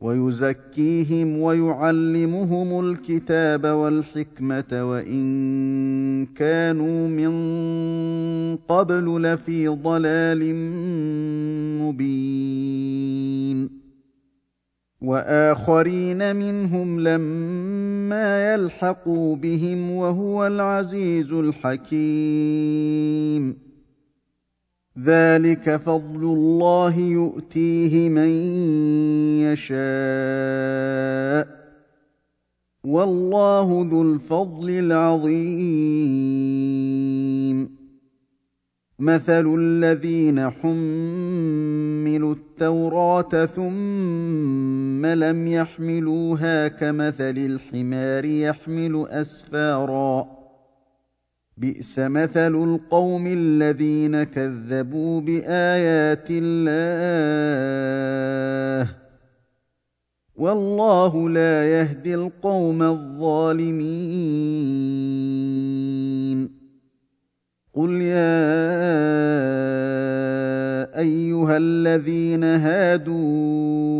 ويزكيهم ويعلمهم الكتاب والحكمة وإن كانوا من قبل لفي ضلال مبين. وآخرين منهم لما يلحقوا بهم وهو العزيز الحكيم. ذلك فضل الله يؤتيه من يشاء. والله ذو الفضل العظيم. مثل الذين حملوا التوراة ثم لم يحملوها كمثل الحمار يحمل أسفارا. بئس مثل القوم الذين كذبوا بآيات الله. والله لا يهدي القوم الظالمين. قل يا أيها الذين هادوا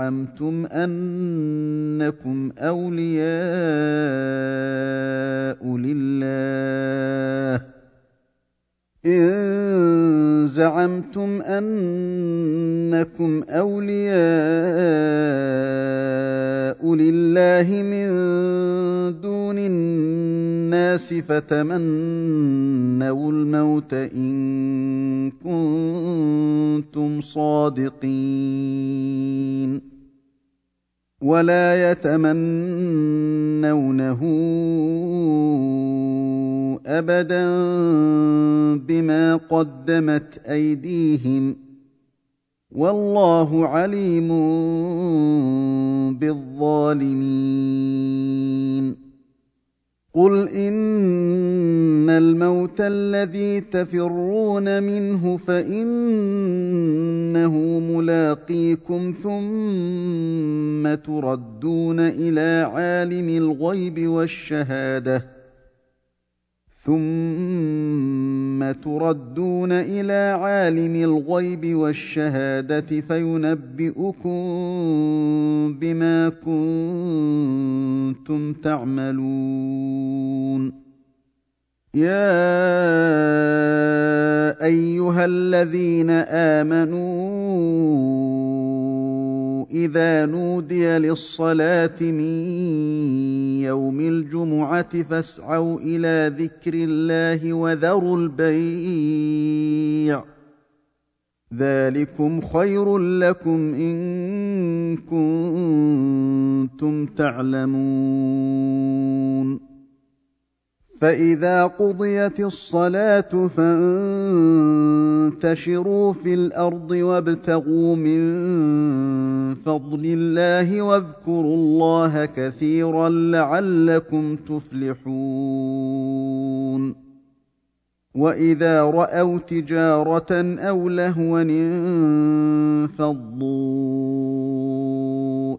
زعمتم أنكم أولياء لله. إن زعمتم أنكم أولياء لله من دون الناس فتمنوا الموت إن كنتم صادقين ولا يتمنونه أبدا بما قدمت أيديهم والله عليم بالظالمين قل ان الموت الذي تفرون منه فانه ملاقيكم ثم تردون إلى عالم الغيب والشهاده ثم تردون إلى عالم الغيب والشهادة فينبئكم بما كنتم تعملون. يا أيها الذين آمنوا إذا نودي للصلاة من الجمعة فاسعوا إلى ذكر الله وذروا البيع. ذلكم خير لكم إن كنتم تعلمون. فإذا قضيت الصلاة فانتشروا في الأرض وابتغوا من فضل الله واذكروا الله كثيرا لعلكم تفلحون. وإذا رأوا تجارة أو لهوا انفضوا.